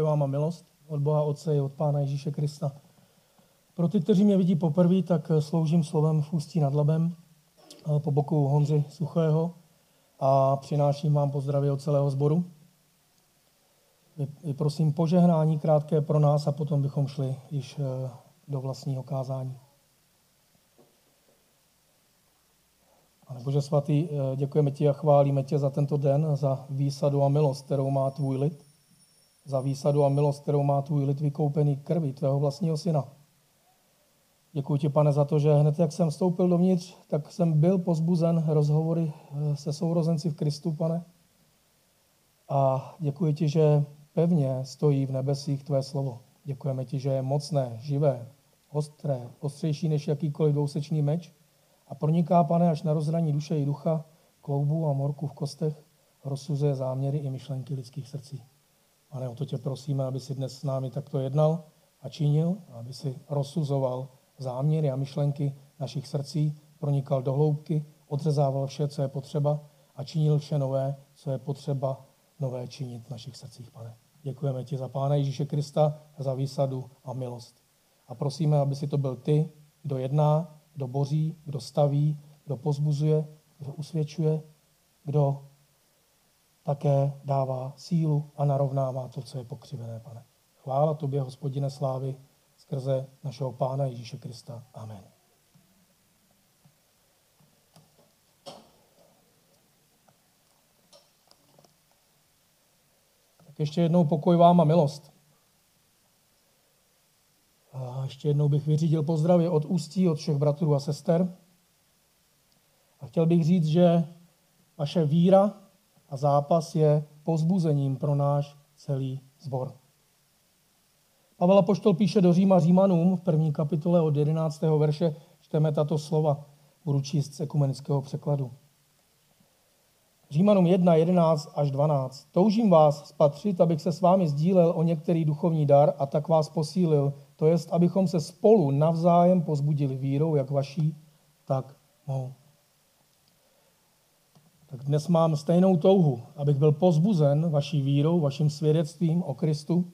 pokoj vám a milost od Boha Otce i od Pána Ježíše Krista. Pro ty, kteří mě vidí poprvé, tak sloužím slovem v Ústí nad Labem po boku Honzy Suchého a přináším vám pozdravy od celého sboru. Prosím požehnání krátké pro nás a potom bychom šli již eh, do vlastního kázání. Pane Bože svatý, eh, děkujeme ti a chválíme tě za tento den, za výsadu a milost, kterou má tvůj lid, za výsadu a milost, kterou má tvůj lid vykoupený krví tvého vlastního syna. Děkuji ti, pane, za to, že hned jak jsem vstoupil dovnitř, tak jsem byl pozbuzen rozhovory eh, se sourozenci v Kristu, pane. A děkuji ti, že pevně stojí v nebesích tvé slovo. Děkujeme ti, že je mocné, živé, ostré, ostřejší než jakýkoliv dvousečný meč a proniká, pane, až na rozhraní duše i ducha, kloubu a morku v kostech, rozsuzuje záměry i myšlenky lidských srdcí. Pane, o to tě prosíme, aby si dnes s námi takto jednal a činil, aby si rozsuzoval záměry a myšlenky našich srdcí, pronikal do hloubky, odřezával vše, co je potřeba a činil vše nové, co je potřeba nové činit v našich srdcích, pane. Děkujeme ti za Pána Ježíše Krista, za výsadu a milost. A prosíme, aby si to byl ty, kdo jedná, kdo boří, kdo staví, kdo pozbuzuje, kdo usvědčuje, kdo také dává sílu a narovnává to, co je pokřivené, pane. Chvála tobě, hospodine slávy, skrze našeho Pána Ježíše Krista. Amen. Tak ještě jednou pokoj vám a milost. A ještě jednou bych vyřídil pozdravy od ústí, od všech bratrů a sester. A chtěl bych říct, že vaše víra a zápas je pozbuzením pro náš celý zbor. Pavel Apoštol píše do Říma Římanům v první kapitole od 11. verše, čteme tato slova, budu číst z ekumenického překladu. Římanům 1, 11 až 12. Toužím vás spatřit, abych se s vámi sdílel o některý duchovní dar a tak vás posílil, to jest, abychom se spolu navzájem pozbudili vírou, jak vaší, tak mou. Tak dnes mám stejnou touhu, abych byl pozbuzen vaší vírou, vaším svědectvím o Kristu,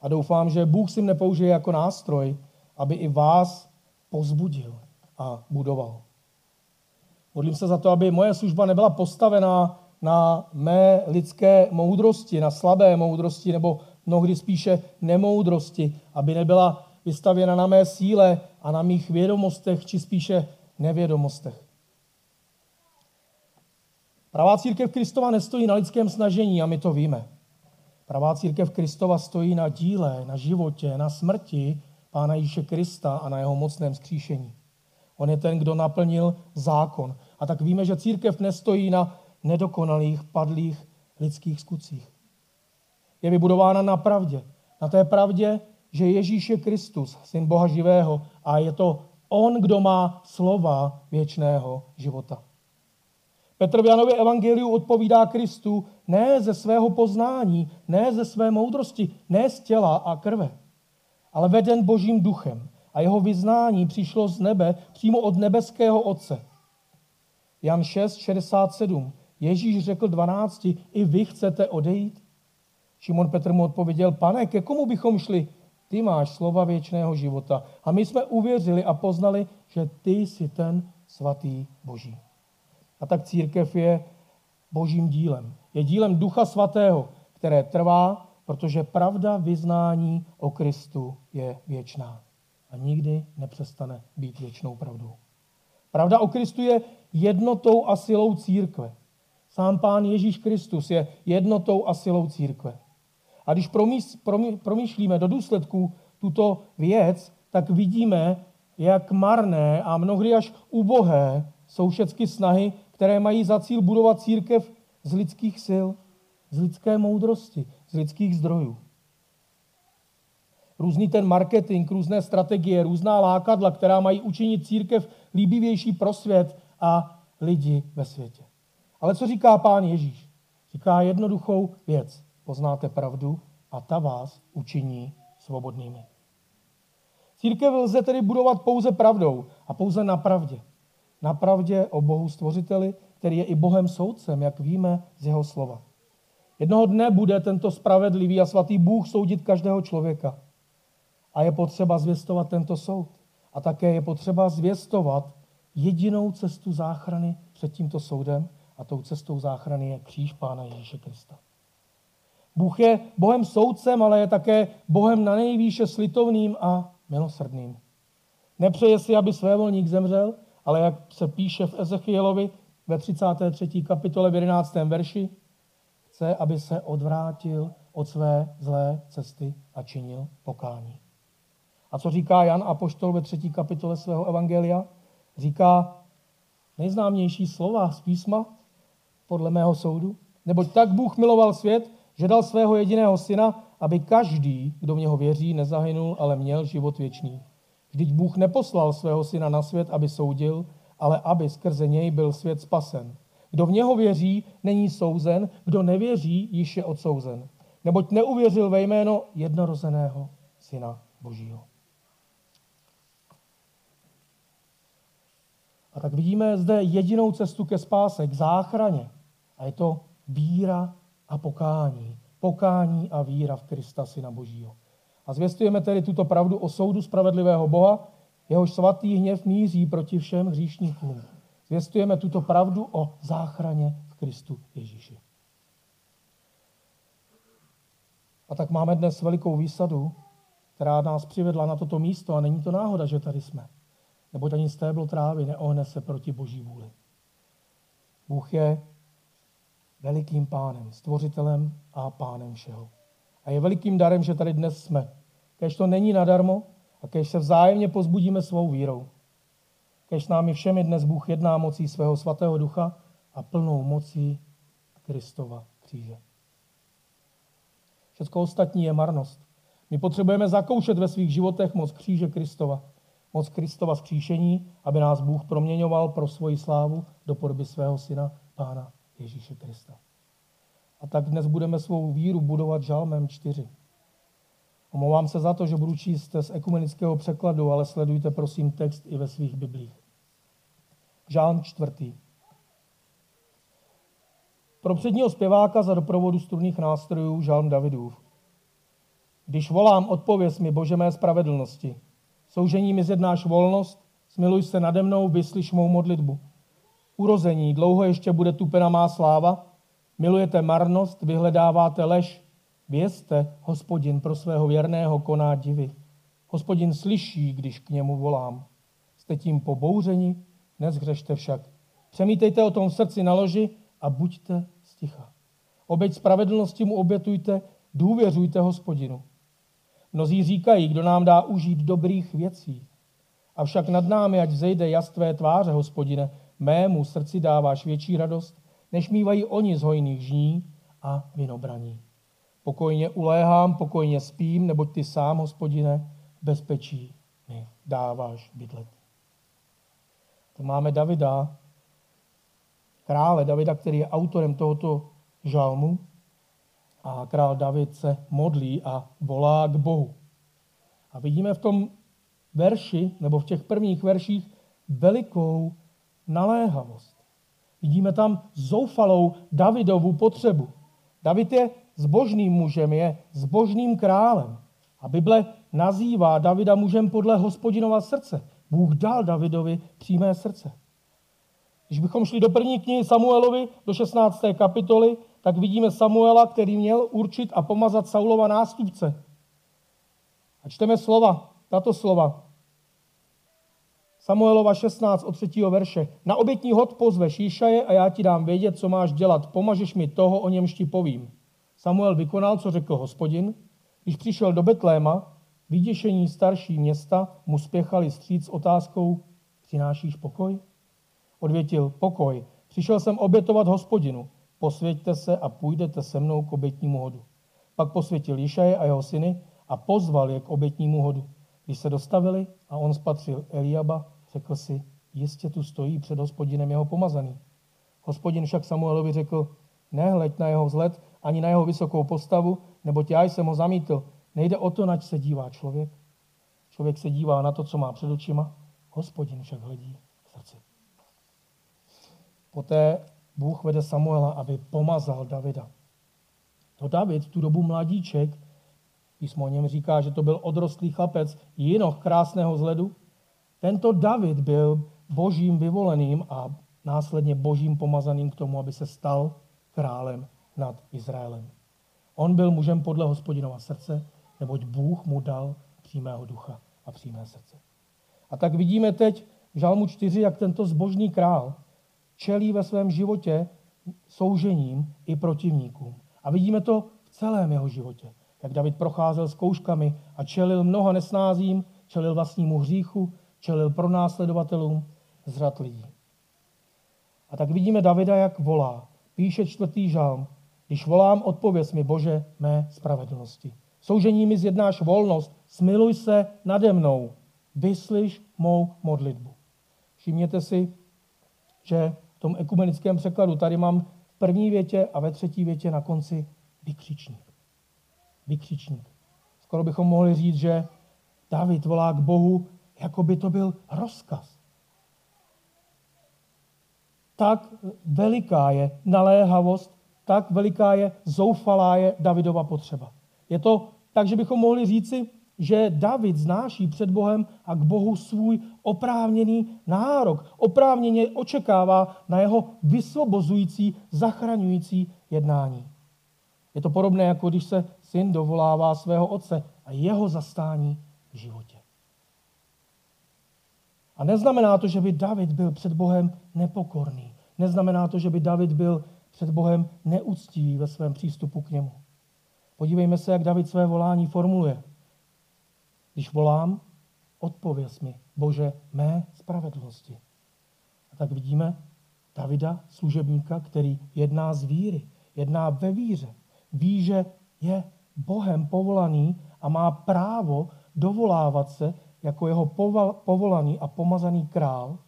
a doufám, že Bůh si mne použije jako nástroj, aby i vás pozbudil a budoval. Modlím se za to, aby moje služba nebyla postavená na mé lidské moudrosti, na slabé moudrosti, nebo mnohdy spíše nemoudrosti, aby nebyla vystavěna na mé síle a na mých vědomostech, či spíše nevědomostech. Pravá církev Kristova nestojí na lidském snažení a my to víme. Pravá církev Kristova stojí na díle, na životě, na smrti Pána Ježíše Krista a na jeho mocném skříšení. On je ten, kdo naplnil zákon. A tak víme, že církev nestojí na nedokonalých, padlých lidských skutcích. Je vybudována na pravdě. Na té pravdě, že Ježíš je Kristus, syn Boha živého a je to on, kdo má slova věčného života. Petr v Janově evangeliu odpovídá Kristu ne ze svého poznání, ne ze své moudrosti, ne z těla a krve, ale veden božím duchem. A jeho vyznání přišlo z nebe přímo od nebeského Otce. Jan 6, 67. Ježíš řekl 12, i vy chcete odejít? Šimon Petr mu odpověděl, pane, ke komu bychom šli? Ty máš slova věčného života. A my jsme uvěřili a poznali, že ty jsi ten svatý Boží. A tak církev je božím dílem. Je dílem Ducha Svatého, které trvá, protože pravda vyznání o Kristu je věčná. A nikdy nepřestane být věčnou pravdou. Pravda o Kristu je jednotou a silou církve. Sám pán Ježíš Kristus je jednotou a silou církve. A když promýšlíme do důsledků tuto věc, tak vidíme, jak marné a mnohdy až ubohé jsou všechny snahy které mají za cíl budovat církev z lidských sil, z lidské moudrosti, z lidských zdrojů. Různý ten marketing, různé strategie, různá lákadla, která mají učinit církev líbivější pro svět a lidi ve světě. Ale co říká pán Ježíš? Říká jednoduchou věc. Poznáte pravdu a ta vás učiní svobodnými. Církev lze tedy budovat pouze pravdou a pouze na pravdě na pravdě o Bohu stvořiteli, který je i Bohem soudcem, jak víme z jeho slova. Jednoho dne bude tento spravedlivý a svatý Bůh soudit každého člověka. A je potřeba zvěstovat tento soud. A také je potřeba zvěstovat jedinou cestu záchrany před tímto soudem a tou cestou záchrany je kříž Pána Ježíše Krista. Bůh je Bohem soudcem, ale je také Bohem na nejvýše slitovným a milosrdným. Nepřeje si, aby svévolník zemřel, ale jak se píše v Ezechielovi ve 33. kapitole v 11. verši, chce, aby se odvrátil od své zlé cesty a činil pokání. A co říká Jan Apoštol ve třetí kapitole svého evangelia? Říká nejznámější slova z písma, podle mého soudu. Neboť tak Bůh miloval svět, že dal svého jediného syna, aby každý, kdo v něho věří, nezahynul, ale měl život věčný. Vždyť Bůh neposlal svého syna na svět, aby soudil, ale aby skrze něj byl svět spasen. Kdo v něho věří, není souzen, kdo nevěří, již je odsouzen. Neboť neuvěřil ve jméno jednorozeného syna Božího. A tak vidíme zde jedinou cestu ke spáse, k záchraně. A je to víra a pokání. Pokání a víra v Krista, Syna Božího. A zvěstujeme tedy tuto pravdu o soudu spravedlivého Boha, jehož svatý hněv míří proti všem hříšníkům. Zvěstujeme tuto pravdu o záchraně v Kristu Ježíši. A tak máme dnes velikou výsadu, která nás přivedla na toto místo a není to náhoda, že tady jsme. Neboť ani stéblo trávy neohne se proti boží vůli. Bůh je velikým pánem, stvořitelem a pánem všeho. A je velikým darem, že tady dnes jsme. Kež to není nadarmo a kež se vzájemně pozbudíme svou vírou. Kež s námi všemi dnes Bůh jedná mocí svého svatého ducha a plnou mocí Kristova kříže. Všechno ostatní je marnost. My potřebujeme zakoušet ve svých životech moc kříže Kristova. Moc Kristova skříšení, aby nás Bůh proměňoval pro svoji slávu do podoby svého syna, Pána Ježíše Krista. A tak dnes budeme svou víru budovat žalmem 4. Omlouvám se za to, že budu číst z ekumenického překladu, ale sledujte prosím text i ve svých biblích. Žálm 4. Pro předního zpěváka za doprovodu strunných nástrojů žálm Davidův. Když volám, odpověz mi, Bože mé spravedlnosti. Soužení mi zjednáš volnost, smiluj se nade mnou, vyslyš mou modlitbu urození, dlouho ještě bude tupena má sláva, milujete marnost, vyhledáváte lež, vězte, hospodin pro svého věrného koná divy. Hospodin slyší, když k němu volám. Jste tím pobouřeni, nezhřešte však. Přemítejte o tom v srdci na loži a buďte sticha. Obeď spravedlnosti mu obětujte, důvěřujte hospodinu. Mnozí říkají, kdo nám dá užít dobrých věcí. Avšak nad námi, ať vzejde jas tvé tváře, hospodine, mému srdci dáváš větší radost, než mývají oni z hojných žní a vinobraní. Pokojně uléhám, pokojně spím, neboť ty sám, hospodine, bezpečí mi dáváš bydlet. To máme Davida, krále Davida, který je autorem tohoto žalmu. A král David se modlí a volá k Bohu. A vidíme v tom verši, nebo v těch prvních verších, velikou naléhavost. Vidíme tam zoufalou Davidovu potřebu. David je zbožným mužem, je zbožným králem. A Bible nazývá Davida mužem podle hospodinova srdce. Bůh dal Davidovi přímé srdce. Když bychom šli do první knihy Samuelovi, do 16. kapitoly, tak vidíme Samuela, který měl určit a pomazat Saulova nástupce. A čteme slova, tato slova. Samuelova 16 od 3. verše. Na obětní hod pozveš Jíšaje a já ti dám vědět, co máš dělat. Pomažeš mi toho, o němž ti povím. Samuel vykonal, co řekl hospodin. Když přišel do Betléma, vyděšení starší města mu spěchali stříc s otázkou, přinášíš pokoj? Odvětil, pokoj. Přišel jsem obětovat hospodinu. Posvěďte se a půjdete se mnou k obětnímu hodu. Pak posvětil Jišaje a jeho syny a pozval je k obětnímu hodu. Když se dostavili a on spatřil Eliaba, Řekl si, jistě tu stojí před hospodinem jeho pomazaný. Hospodin však Samuelovi řekl, nehleď na jeho vzhled ani na jeho vysokou postavu, neboť já jsem ho zamítl. Nejde o to, nač se dívá člověk. Člověk se dívá na to, co má před očima, hospodin však hledí v srdci. Poté Bůh vede Samuela, aby pomazal Davida. To David, tu dobu mladíček, písmo o něm říká, že to byl odrostlý chlapec, jinoch krásného zledu. Tento David byl božím vyvoleným a následně božím pomazaným k tomu, aby se stal králem nad Izraelem. On byl mužem podle hospodinova srdce, neboť Bůh mu dal přímého ducha a přímé srdce. A tak vidíme teď v Žalmu 4, jak tento zbožný král čelí ve svém životě soužením i protivníkům. A vidíme to v celém jeho životě. Jak David procházel zkouškami a čelil mnoha nesnázím, čelil vlastnímu hříchu, čelil pronásledovatelům z řad lidí. A tak vidíme Davida, jak volá. Píše čtvrtý žalm. Když volám, odpověz mi, Bože, mé spravedlnosti. Soužení mi zjednáš volnost, smiluj se nade mnou, vyslyš mou modlitbu. Všimněte si, že v tom ekumenickém překladu tady mám v první větě a ve třetí větě na konci vykřičník. Vykřičník. Skoro bychom mohli říct, že David volá k Bohu, jako by to byl rozkaz. Tak veliká je naléhavost, tak veliká je zoufalá je Davidova potřeba. Je to tak, že bychom mohli říci, že David znáší před Bohem a k Bohu svůj oprávněný nárok. Oprávněně očekává na jeho vysvobozující, zachraňující jednání. Je to podobné, jako když se syn dovolává svého otce a jeho zastání v životě. A neznamená to, že by David byl před Bohem nepokorný. Neznamená to, že by David byl před Bohem neúctivý ve svém přístupu k němu. Podívejme se, jak David své volání formuluje. Když volám, odpověz mi, Bože, mé spravedlnosti. A tak vidíme Davida, služebníka, který jedná z víry, jedná ve víře. Ví, že je Bohem povolaný a má právo dovolávat se jako jeho povolaný a pomazaný král,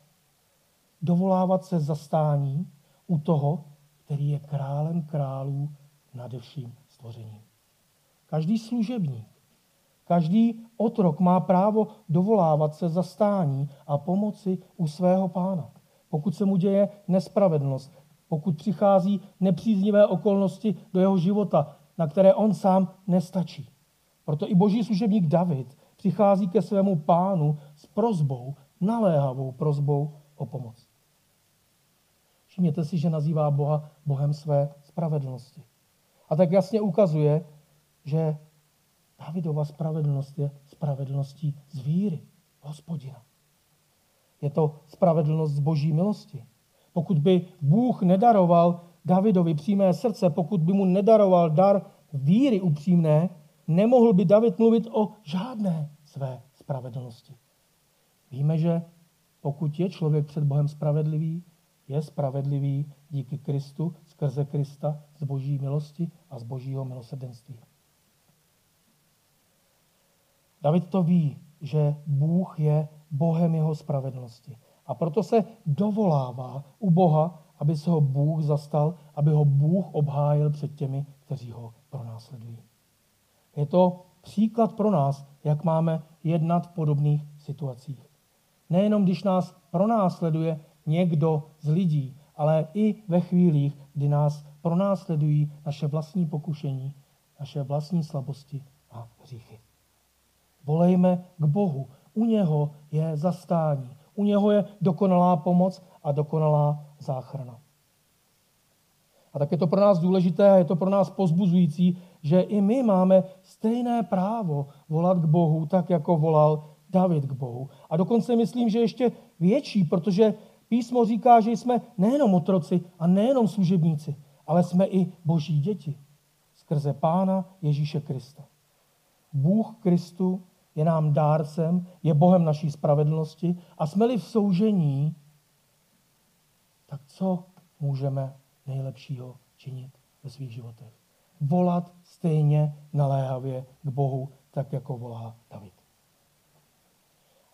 dovolávat se zastání u toho, který je králem králů nad vším stvořením. Každý služebník, každý otrok má právo dovolávat se zastání a pomoci u svého pána. Pokud se mu děje nespravedlnost, pokud přichází nepříznivé okolnosti do jeho života, na které on sám nestačí. Proto i boží služebník David přichází ke svému pánu s prozbou, naléhavou prozbou o pomoc. Všimněte si, že nazývá Boha Bohem své spravedlnosti. A tak jasně ukazuje, že Davidova spravedlnost je spravedlností z víry hospodina. Je to spravedlnost z boží milosti. Pokud by Bůh nedaroval Davidovi přímé srdce, pokud by mu nedaroval dar víry upřímné, nemohl by David mluvit o žádné své spravedlnosti. Víme, že pokud je člověk před Bohem spravedlivý, je spravedlivý díky Kristu, skrze Krista, z boží milosti a z božího milosrdenství. David to ví, že Bůh je Bohem jeho spravedlnosti. A proto se dovolává u Boha, aby se ho Bůh zastal, aby ho Bůh obhájil před těmi, kteří ho pronásledují. Je to příklad pro nás, jak máme jednat v podobných situacích. Nejenom když nás pronásleduje někdo z lidí, ale i ve chvílích, kdy nás pronásledují naše vlastní pokušení, naše vlastní slabosti a hříchy. Volejme k Bohu. U něho je zastání. U něho je dokonalá pomoc a dokonalá záchrana. A tak je to pro nás důležité a je to pro nás pozbuzující, že i my máme stejné právo volat k Bohu, tak jako volal David k Bohu. A dokonce myslím, že ještě větší, protože písmo říká, že jsme nejenom otroci a nejenom služebníci, ale jsme i boží děti skrze Pána Ježíše Krista. Bůh Kristu je nám dárcem, je Bohem naší spravedlnosti a jsme-li v soužení, tak co můžeme nejlepšího činit ve svých životech? Volat stejně naléhavě k Bohu, tak jako volá David.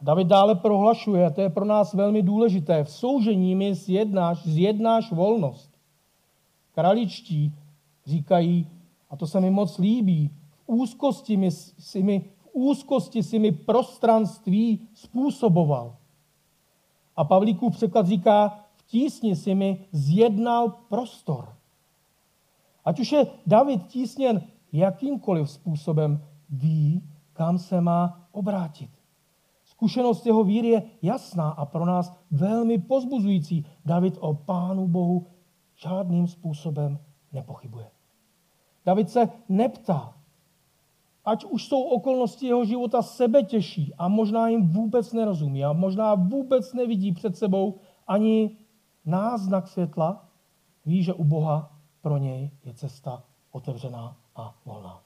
David dále prohlašuje, a to je pro nás velmi důležité, v soužení mi zjednáš, zjednáš volnost. Kraličtí říkají, a to se mi moc líbí, v úzkosti mi, si mi úzkosti si mi prostranství způsoboval. A Pavlíkův překlad říká, v tísni si mi zjednal prostor. Ať už je David tísněn jakýmkoliv způsobem, ví, kam se má obrátit. Zkušenost jeho víry je jasná a pro nás velmi pozbuzující. David o Pánu Bohu žádným způsobem nepochybuje. David se neptá, ať už jsou okolnosti jeho života sebe těžší a možná jim vůbec nerozumí a možná vůbec nevidí před sebou ani náznak světla, ví, že u Boha pro něj je cesta otevřená a volná.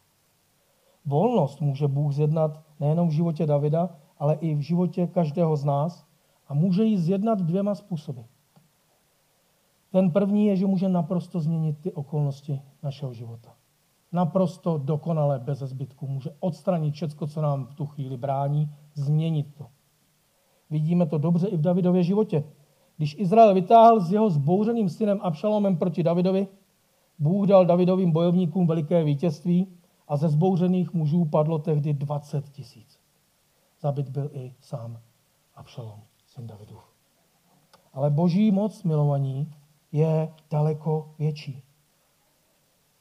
Volnost může Bůh zjednat nejenom v životě Davida, ale i v životě každého z nás a může ji zjednat dvěma způsoby. Ten první je, že může naprosto změnit ty okolnosti našeho života. Naprosto dokonale, bez zbytku. Může odstranit všechno, co nám v tu chvíli brání, změnit to. Vidíme to dobře i v Davidově životě. Když Izrael vytáhl s jeho zbouřeným synem Abšalomem proti Davidovi, Bůh dal Davidovým bojovníkům veliké vítězství a ze zbouřených mužů padlo tehdy 20 tisíc. Zabit byl i sám Abšalom, syn Davidův. Ale boží moc milovaní je daleko větší.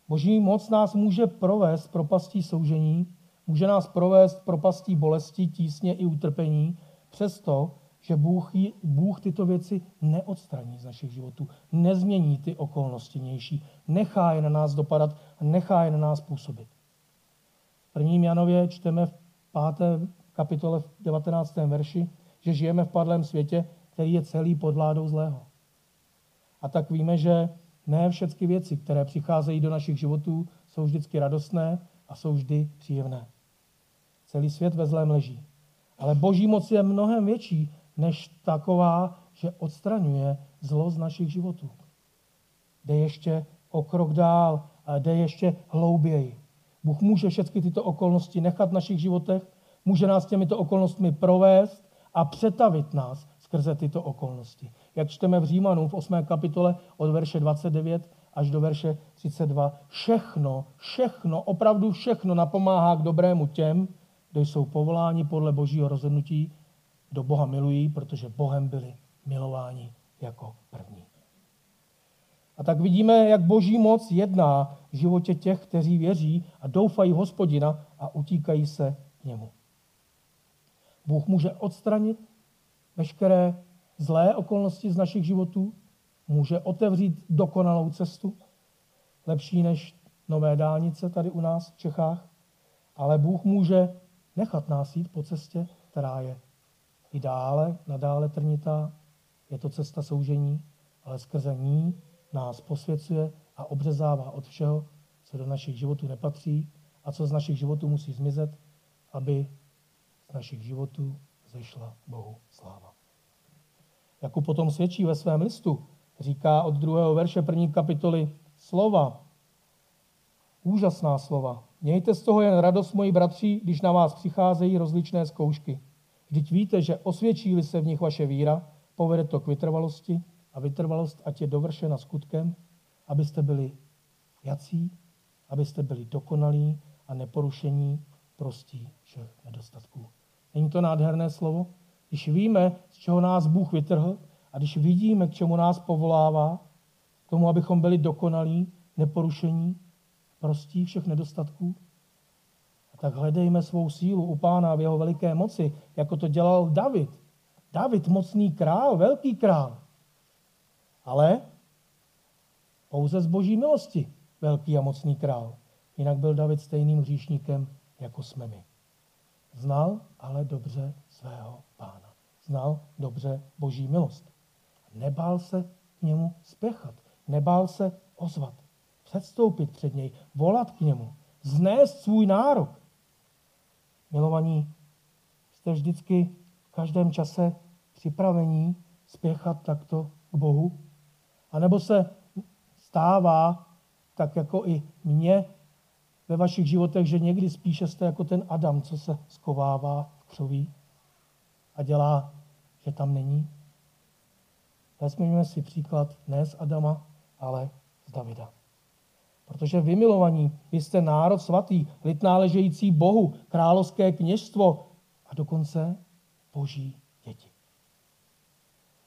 Boží moc nás může provést propastí soužení, může nás provést propastí bolesti, tísně i utrpení, přesto, že Bůh, Bůh tyto věci neodstraní z našich životů, nezmění ty okolnosti nější, nechá je na nás dopadat a nechá je na nás působit. V prvním Janově čteme v páté kapitole v 19. verši, že žijeme v padlém světě, který je celý pod vládou zlého. A tak víme, že ne všechny věci, které přicházejí do našich životů, jsou vždycky radostné a jsou vždy příjemné. Celý svět ve zlém leží. Ale boží moc je mnohem větší než taková, že odstraňuje zlo z našich životů. Jde ještě o krok dál a jde ještě hlouběji. Bůh může všechny tyto okolnosti nechat v našich životech, může nás těmito okolnostmi provést a přetavit nás skrze tyto okolnosti. Jak čteme v Římanům v 8. kapitole od verše 29 až do verše 32. Všechno, všechno, opravdu všechno napomáhá k dobrému těm, kdo jsou povoláni podle božího rozhodnutí, kdo Boha milují, protože Bohem byli milováni jako první. A tak vidíme, jak boží moc jedná v životě těch, kteří věří a doufají hospodina a utíkají se k němu. Bůh může odstranit veškeré zlé okolnosti z našich životů, může otevřít dokonalou cestu, lepší než nové dálnice tady u nás v Čechách, ale Bůh může nechat nás jít po cestě, která je i dále, nadále trnitá. Je to cesta soužení, ale skrze ní nás posvěcuje a obřezává od všeho, co do našich životů nepatří a co z našich životů musí zmizet, aby z našich životů zešla Bohu sláva. Jakub potom svědčí ve svém listu, říká od druhého verše první kapitoly slova, úžasná slova. Mějte z toho jen radost, moji bratři, když na vás přicházejí rozličné zkoušky. Vždyť víte, že osvědčí se v nich vaše víra, povede to k vytrvalosti a vytrvalost ať je dovršena skutkem, abyste byli jací, abyste byli dokonalí a neporušení prostí všech nedostatků. Není to nádherné slovo? Když víme, z čeho nás Bůh vytrhl a když vidíme, k čemu nás povolává, k tomu, abychom byli dokonalí, neporušení, prostí všech nedostatků, tak hledejme svou sílu u pána v jeho veliké moci, jako to dělal David. David, mocný král, velký král. Ale pouze z boží milosti velký a mocný král. Jinak byl David stejným hříšníkem, jako jsme my. Znal ale dobře svého pána. Znal dobře boží milost. Nebál se k němu spěchat. Nebál se ozvat. Předstoupit před něj. Volat k němu. Znést svůj nárok. Milovaní, jste vždycky v každém čase připravení spěchat takto k Bohu? A nebo se stává, tak jako i mně ve vašich životech, že někdy spíše jste jako ten Adam, co se skovává v křoví a dělá, že tam není? Vezměme si příklad ne z Adama, ale z Davida. Protože vy milovaní, vy jste národ svatý, lid náležející Bohu, královské kněžstvo a dokonce boží děti.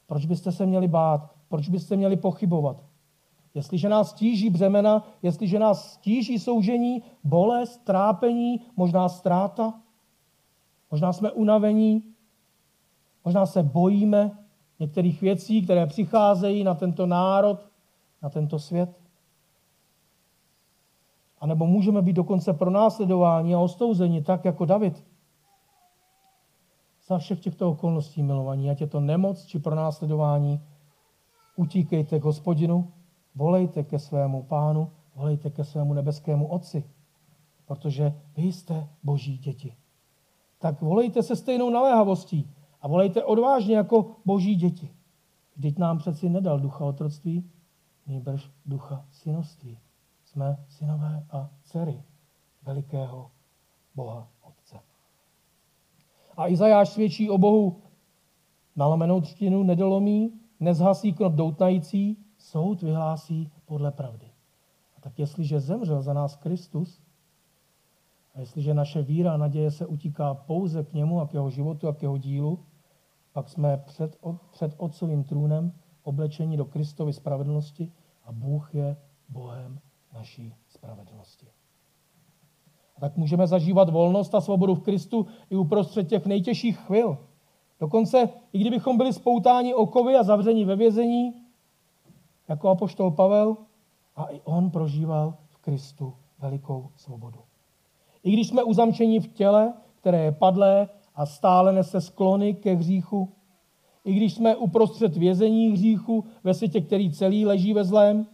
Proč byste se měli bát? Proč byste měli pochybovat? Jestliže nás tíží břemena, jestliže nás tíží soužení, bolest, trápení, možná ztráta, možná jsme unavení, možná se bojíme některých věcí, které přicházejí na tento národ, na tento svět. A nebo můžeme být dokonce pro následování a ostouzení, tak jako David. Za všech těchto okolností, milovaní, ať je to nemoc či pro následování, utíkejte k hospodinu, volejte ke svému pánu, volejte ke svému nebeskému otci, protože vy jste boží děti. Tak volejte se stejnou naléhavostí a volejte odvážně jako boží děti. Vždyť nám přeci nedal ducha otroctví, nýbrž ducha synoství. Jsme synové a dcery velikého Boha Otce. A Izajáš svědčí o Bohu nalomenou třtinu nedolomí, nezhasí knop doutnající, soud vyhlásí podle pravdy. A tak jestliže zemřel za nás Kristus, a jestliže naše víra a naděje se utíká pouze k němu a k jeho životu a k jeho dílu, pak jsme před, před otcovým trůnem oblečení do Kristovy spravedlnosti a Bůh je Bohem naší spravedlnosti. A tak můžeme zažívat volnost a svobodu v Kristu i uprostřed těch nejtěžších chvil. Dokonce, i kdybychom byli spoutáni okovy a zavření ve vězení, jako apoštol Pavel, a i on prožíval v Kristu velikou svobodu. I když jsme uzamčeni v těle, které je padlé a stále nese sklony ke hříchu, i když jsme uprostřed vězení hříchu ve světě, který celý leží ve zlém,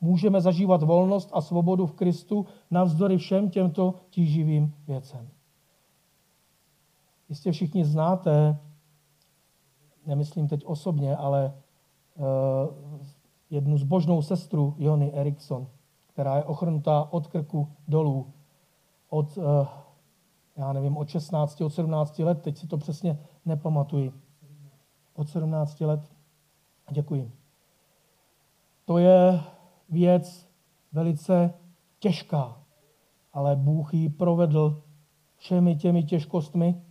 můžeme zažívat volnost a svobodu v Kristu navzdory všem těmto tíživým věcem. Jistě všichni znáte, nemyslím teď osobně, ale uh, jednu zbožnou sestru Jony Erikson, která je ochrnutá od krku dolů, od, uh, já nevím, od 16, od 17 let, teď si to přesně nepamatuji. Od 17 let. Děkuji. To je věc velice těžká, ale Bůh ji provedl všemi těmi těžkostmi,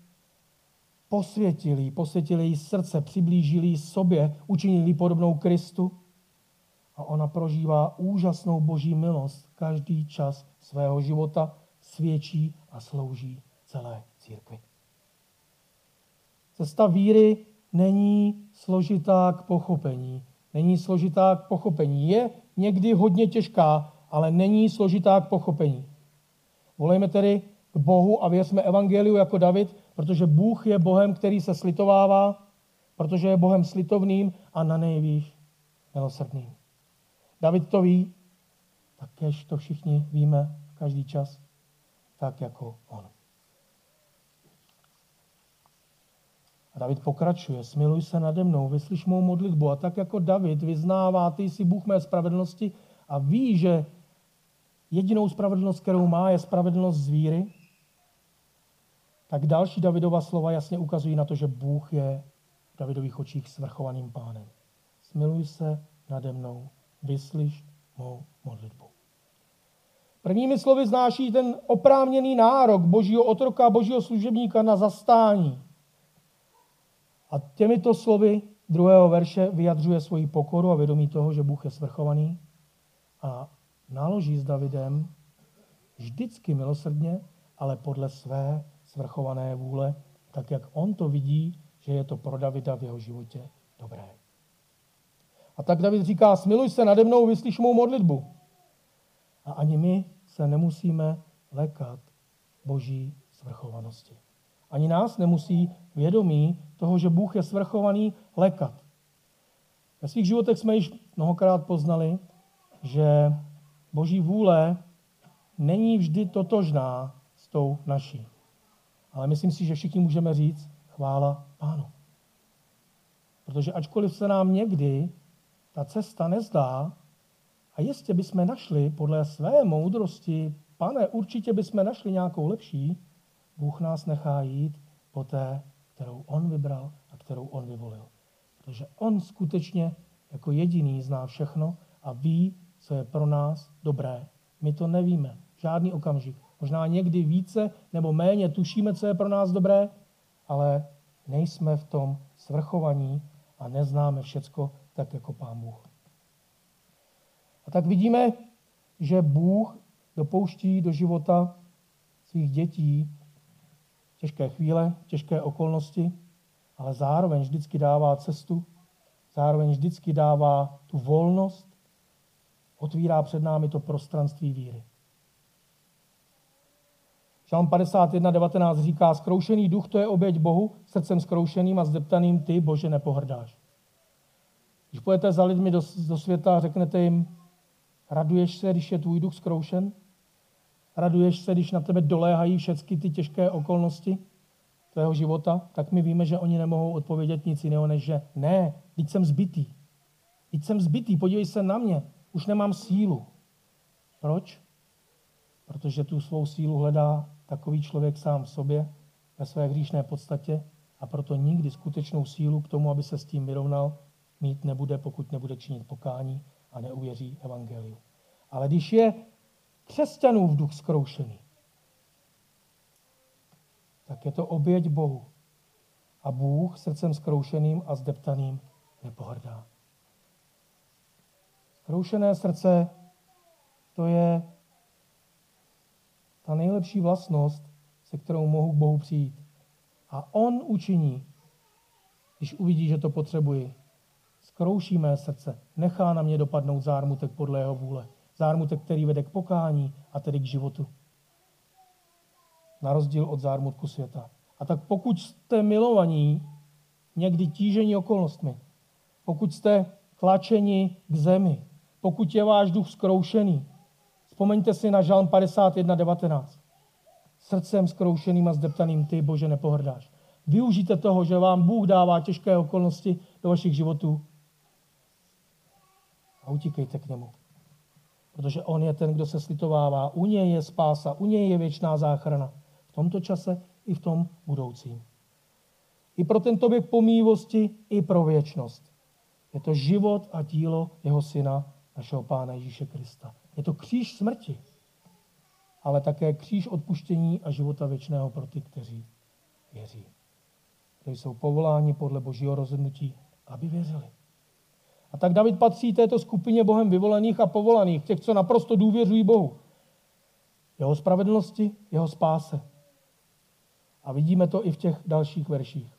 posvětil jí, posvětil jí srdce, přiblížil jí sobě, učinil jí podobnou Kristu a ona prožívá úžasnou boží milost každý čas svého života, svědčí a slouží celé církvi. Cesta víry není složitá k pochopení. Není složitá k pochopení. Je někdy hodně těžká, ale není složitá k pochopení. Volejme tedy k Bohu a věřme evangeliu jako David, protože Bůh je Bohem, který se slitovává, protože je Bohem slitovným a na nejvýš milosrdným. David to ví, takéž to všichni víme každý čas, tak jako on. A David pokračuje, smiluj se nade mnou, vyslyš mou modlitbu. A tak jako David vyznává, ty jsi Bůh mé spravedlnosti a ví, že jedinou spravedlnost, kterou má, je spravedlnost z víry, tak další Davidova slova jasně ukazují na to, že Bůh je v Davidových očích svrchovaným pánem. Smiluj se nade mnou, vyslyš mou modlitbu. Prvními slovy znáší ten oprávněný nárok božího otroka, božího služebníka na zastání. A těmito slovy druhého verše vyjadřuje svoji pokoru a vědomí toho, že Bůh je svrchovaný a naloží s Davidem vždycky milosrdně, ale podle své svrchované vůle, tak jak on to vidí, že je to pro Davida v jeho životě dobré. A tak David říká, smiluj se nade mnou, vyslyš mou modlitbu. A ani my se nemusíme lekat boží svrchovanosti. Ani nás nemusí vědomí toho, že Bůh je svrchovaný, lekat. Ve svých životech jsme již mnohokrát poznali, že boží vůle není vždy totožná s tou naší. Ale myslím si, že všichni můžeme říct chvála Pánu. Protože ačkoliv se nám někdy ta cesta nezdá, a jistě bychom našli podle své moudrosti, pane, určitě bychom našli nějakou lepší, Bůh nás nechá jít po té, kterou On vybral a kterou On vyvolil. Protože On skutečně jako jediný zná všechno a ví, co je pro nás dobré. My to nevíme. Žádný okamžik. Možná někdy více nebo méně tušíme, co je pro nás dobré, ale nejsme v tom svrchovaní a neznáme všecko tak jako Pán Bůh. A tak vidíme, že Bůh dopouští do života svých dětí těžké chvíle, těžké okolnosti, ale zároveň vždycky dává cestu, zároveň vždycky dává tu volnost, otvírá před námi to prostranství víry. Žalm 51, 19 říká, skroušený duch to je oběť Bohu, srdcem skroušeným a zdeptaným ty, Bože, nepohrdáš. Když pojete za lidmi do, do světa a řeknete jim, raduješ se, když je tvůj duch zkroušen? Raduješ se, když na tebe doléhají všechny ty těžké okolnosti tvého života? Tak my víme, že oni nemohou odpovědět nic jiného, než že ne, teď jsem zbytý. Teď jsem zbytý, podívej se na mě, už nemám sílu. Proč? Protože tu svou sílu hledá takový člověk sám v sobě, ve své hříšné podstatě a proto nikdy skutečnou sílu k tomu, aby se s tím vyrovnal, mít nebude, pokud nebude činit pokání a neuvěří evangeliu. Ale když je křesťanův duch zkroušený, tak je to oběť Bohu. A Bůh srdcem zkroušeným a zdeptaným nepohrdá. Zkroušené srdce, to je ta nejlepší vlastnost, se kterou mohu k Bohu přijít. A On učiní, když uvidí, že to potřebuji. Skrouší mé srdce, nechá na mě dopadnout zármutek podle jeho vůle. Zármutek, který vede k pokání a tedy k životu. Na rozdíl od zármutku světa. A tak pokud jste milovaní, někdy tížení okolnostmi, pokud jste tlačeni k zemi, pokud je váš duch zkroušený, Vzpomeňte si na Žalm 51.19. Srdcem zkroušeným a zdeptaným ty, Bože, nepohrdáš. Využijte toho, že vám Bůh dává těžké okolnosti do vašich životů a utíkejte k němu. Protože on je ten, kdo se slitovává. U něj je spása, u něj je věčná záchrana. V tomto čase i v tom budoucím. I pro tento věk pomývosti, i pro věčnost. Je to život a dílo jeho syna, našeho Pána Ježíše Krista. Je to kříž smrti, ale také kříž odpuštění a života věčného pro ty, kteří věří. Kteří jsou povoláni podle božího rozhodnutí, aby věřili. Tak David patří této skupině Bohem vyvolených a povolaných, těch, co naprosto důvěřují Bohu. Jeho spravedlnosti, jeho spáse. A vidíme to i v těch dalších verších.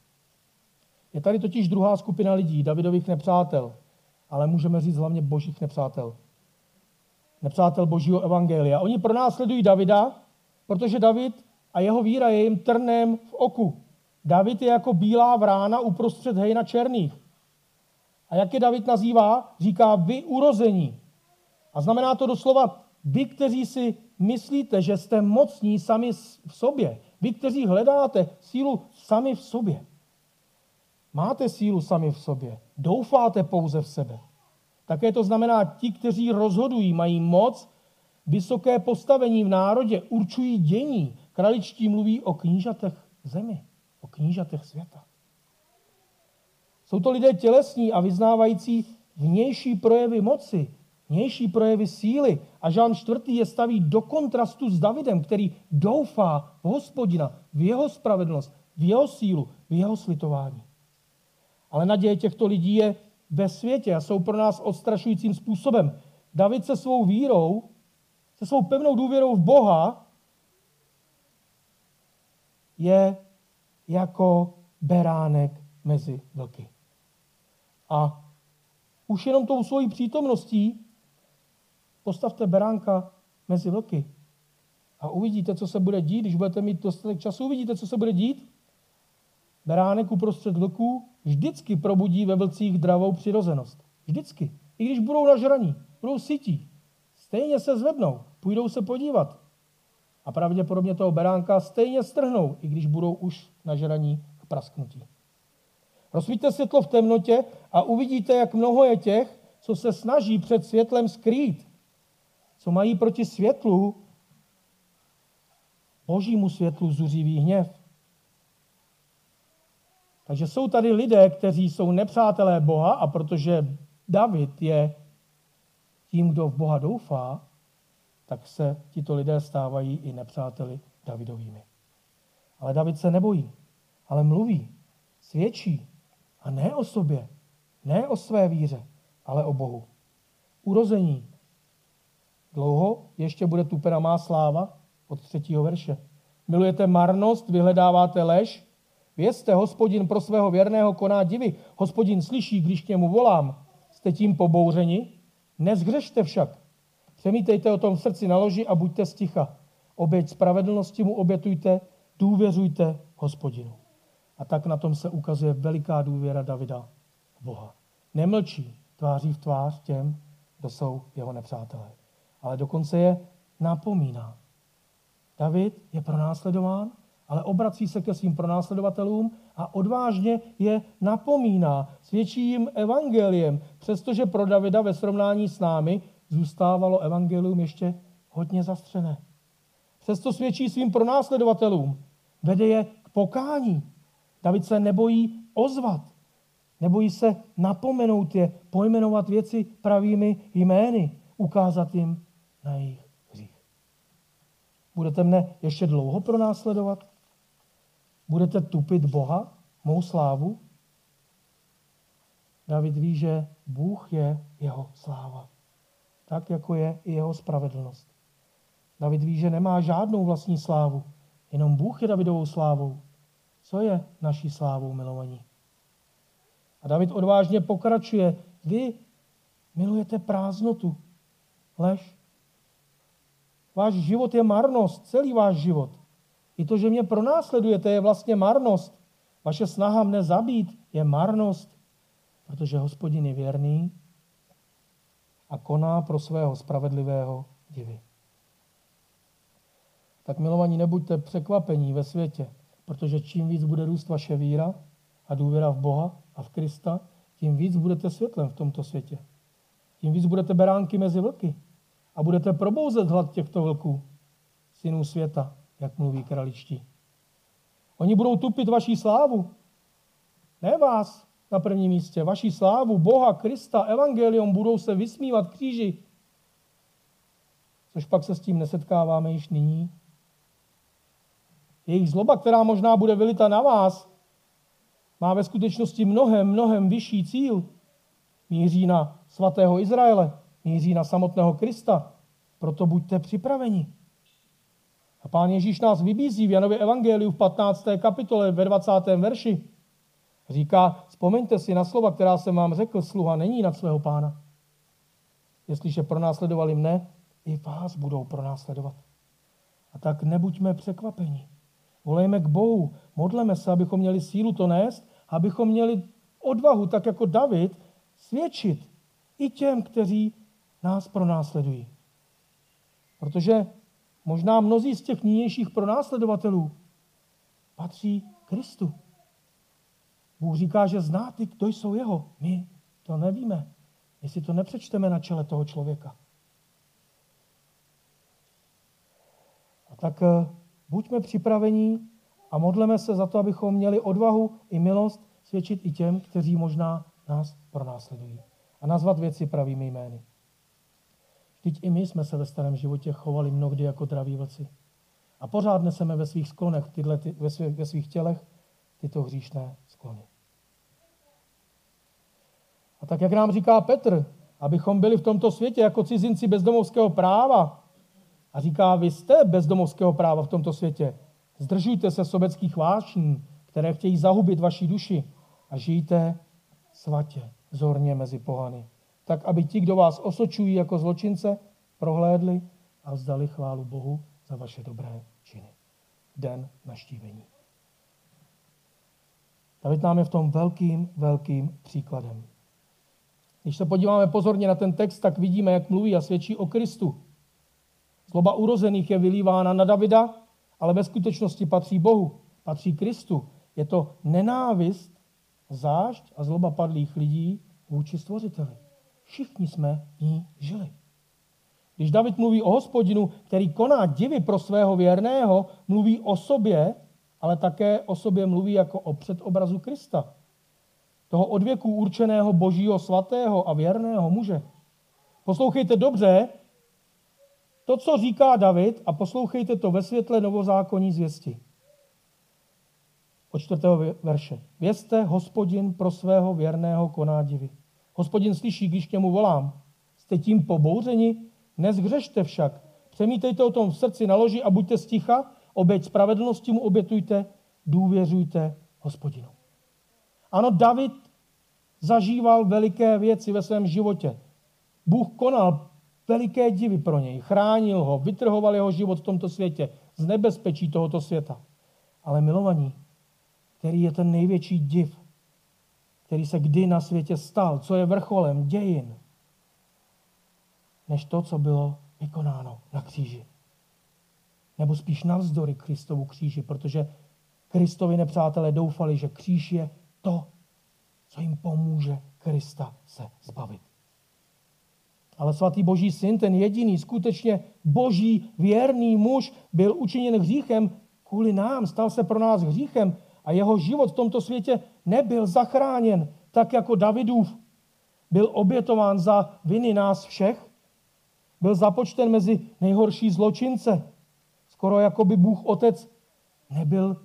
Je tady totiž druhá skupina lidí, Davidových nepřátel, ale můžeme říct hlavně božích nepřátel nepřátel božího evangelia. Oni pronásledují Davida, protože David a jeho víra je jim trnem v oku. David je jako bílá vrána uprostřed hejna černých. A jak je David nazývá? Říká vy urození. A znamená to doslova vy, kteří si myslíte, že jste mocní sami v sobě. Vy, kteří hledáte sílu sami v sobě. Máte sílu sami v sobě. Doufáte pouze v sebe. Také to znamená, ti, kteří rozhodují, mají moc, vysoké postavení v národě, určují dění. Kraličtí mluví o knížatech zemi, o knížatech světa. Jsou to lidé tělesní a vyznávající vnější projevy moci, vnější projevy síly. A Žán IV. je staví do kontrastu s Davidem, který doufá v hospodina, v jeho spravedlnost, v jeho sílu, v jeho slitování. Ale naděje těchto lidí je ve světě a jsou pro nás odstrašujícím způsobem. David se svou vírou, se svou pevnou důvěrou v Boha je jako beránek mezi vlky. A už jenom tou svojí přítomností postavte beránka mezi vlky. A uvidíte, co se bude dít, když budete mít dostatek času, uvidíte, co se bude dít. Beránek uprostřed vlků vždycky probudí ve vlcích dravou přirozenost. Vždycky. I když budou nažraní, budou sytí. Stejně se zvednou, půjdou se podívat. A pravděpodobně toho beránka stejně strhnou, i když budou už nažraní k prasknutí. Rozsvíťte světlo v temnotě a uvidíte, jak mnoho je těch, co se snaží před světlem skrýt. Co mají proti světlu, božímu světlu zuřivý hněv. Takže jsou tady lidé, kteří jsou nepřátelé Boha a protože David je tím, kdo v Boha doufá, tak se tito lidé stávají i nepřáteli Davidovými. Ale David se nebojí, ale mluví, svědčí a ne o sobě, ne o své víře, ale o Bohu. Urození, Dlouho ještě bude tupena má sláva od třetího verše. Milujete marnost, vyhledáváte lež, Vězte, hospodin pro svého věrného koná divy. Hospodin slyší, když k němu volám. Jste tím pobouřeni? Nezhřešte však. Přemítejte o tom v srdci na loži a buďte sticha. Oběť spravedlnosti mu obětujte, důvěřujte hospodinu. A tak na tom se ukazuje veliká důvěra Davida v Boha. Nemlčí tváří v tvář těm, kdo jsou jeho nepřátelé. Ale dokonce je napomíná. David je pronásledován, ale obrací se ke svým pronásledovatelům a odvážně je napomíná, svědčí jim evangeliem, přestože pro Davida ve srovnání s námi zůstávalo evangelium ještě hodně zastřené. Přesto svědčí svým pronásledovatelům, vede je k pokání. David se nebojí ozvat, nebojí se napomenout je, pojmenovat věci pravými jmény, ukázat jim na jejich hřích. Budete mne ještě dlouho pronásledovat? Budete tupit Boha, mou slávu? David ví, že Bůh je jeho sláva. Tak, jako je i jeho spravedlnost. David ví, že nemá žádnou vlastní slávu. Jenom Bůh je Davidovou slávou. Co je naší slávou, milovaní? A David odvážně pokračuje. Vy milujete prázdnotu, lež. Váš život je marnost, celý váš život. I to, že mě pronásledujete, je vlastně marnost. Vaše snaha mne zabít je marnost, protože hospodin je věrný a koná pro svého spravedlivého divy. Tak milovaní, nebuďte překvapení ve světě, protože čím víc bude růst vaše víra a důvěra v Boha a v Krista, tím víc budete světlem v tomto světě. Tím víc budete beránky mezi vlky a budete probouzet hlad těchto vlků, synů světa jak mluví kraličtí. Oni budou tupit vaší slávu. Ne vás na prvním místě, vaší slávu, Boha, Krista, Evangelium, budou se vysmívat kříži. Což pak se s tím nesetkáváme již nyní. Jejich zloba, která možná bude vylita na vás, má ve skutečnosti mnohem, mnohem vyšší cíl. Míří na svatého Izraele, míří na samotného Krista. Proto buďte připraveni. A pán Ježíš nás vybízí v Janově Evangeliu v 15. kapitole ve 20. verši. Říká, vzpomeňte si na slova, která jsem vám řekl, sluha není nad svého pána. Jestliže pronásledovali mne, i vás budou pronásledovat. A tak nebuďme překvapeni. Volejme k Bohu, modleme se, abychom měli sílu to nést, abychom měli odvahu, tak jako David, svědčit i těm, kteří nás pronásledují. Protože Možná mnozí z těch nynějších pronásledovatelů patří Kristu. Bůh říká, že zná ty, kdo jsou jeho. My to nevíme. My si to nepřečteme na čele toho člověka. A tak eh, buďme připraveni a modleme se za to, abychom měli odvahu i milost svědčit i těm, kteří možná nás pronásledují. A nazvat věci pravými jmény. Vždyť i my jsme se ve starém životě chovali mnohdy jako draví vlci. A pořád neseme ve svých sklonech, tyhle, ty, ve, svých, ve svých tělech tyto hříšné sklony. A tak, jak nám říká Petr, abychom byli v tomto světě jako cizinci bezdomovského práva, a říká, vy jste bezdomovského práva v tomto světě, zdržujte se sobeckých vášní, které chtějí zahubit vaši duši a žijte svatě, zorně mezi pohany tak aby ti, kdo vás osočují jako zločince, prohlédli a vzdali chválu Bohu za vaše dobré činy. Den naštívení. David nám je v tom velkým, velkým příkladem. Když se podíváme pozorně na ten text, tak vidíme, jak mluví a svědčí o Kristu. Zloba urozených je vylívána na Davida, ale ve skutečnosti patří Bohu, patří Kristu. Je to nenávist, zášť a zloba padlých lidí vůči stvořiteli. Všichni jsme ní žili. Když David mluví o hospodinu, který koná divy pro svého věrného, mluví o sobě, ale také o sobě mluví jako o předobrazu Krista. Toho odvěku určeného božího svatého a věrného muže. Poslouchejte dobře to, co říká David a poslouchejte to ve světle novozákonní zvěsti. Od čtvrtého verše. Vězte, hospodin pro svého věrného koná divy. Hospodin slyší, když k němu volám. Jste tím pobouřeni? Nezhřešte však, přemítejte o tom v srdci na loži a buďte sticha, oběť spravedlnosti mu obětujte, důvěřujte hospodinu. Ano, David zažíval veliké věci ve svém životě. Bůh konal veliké divy pro něj, chránil ho, vytrhoval jeho život v tomto světě, z nebezpečí tohoto světa. Ale milovaní, který je ten největší div, který se kdy na světě stal, co je vrcholem dějin, než to, co bylo vykonáno na kříži. Nebo spíš navzdory Kristovu kříži, protože Kristovi nepřátelé doufali, že kříž je to, co jim pomůže Krista se zbavit. Ale svatý boží syn, ten jediný, skutečně boží věrný muž, byl učiněn hříchem kvůli nám, stal se pro nás hříchem a jeho život v tomto světě nebyl zachráněn, tak jako Davidův. Byl obětován za viny nás všech, byl započten mezi nejhorší zločince. Skoro jako by Bůh Otec nebyl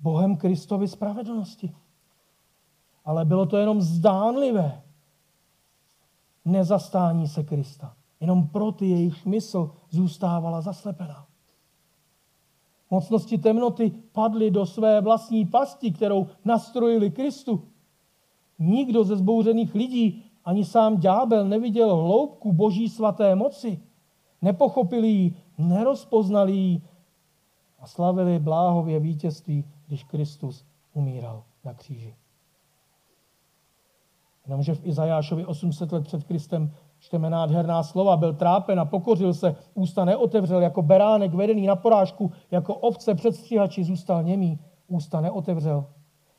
Bohem Kristovy spravedlnosti. Ale bylo to jenom zdánlivé nezastání se Krista. Jenom pro ty jejich mysl zůstávala zaslepená. Mocnosti temnoty padly do své vlastní pasti, kterou nastrojili Kristu. Nikdo ze zbouřených lidí, ani sám ďábel, neviděl hloubku boží svaté moci. Nepochopili ji, nerozpoznali ji a slavili bláhově vítězství, když Kristus umíral na kříži. Jenomže v Izajášovi 800 let před Kristem čteme nádherná slova. Byl trápen a pokořil se, ústa neotevřel, jako beránek vedený na porážku, jako ovce před stříhači zůstal němý, ústa neotevřel.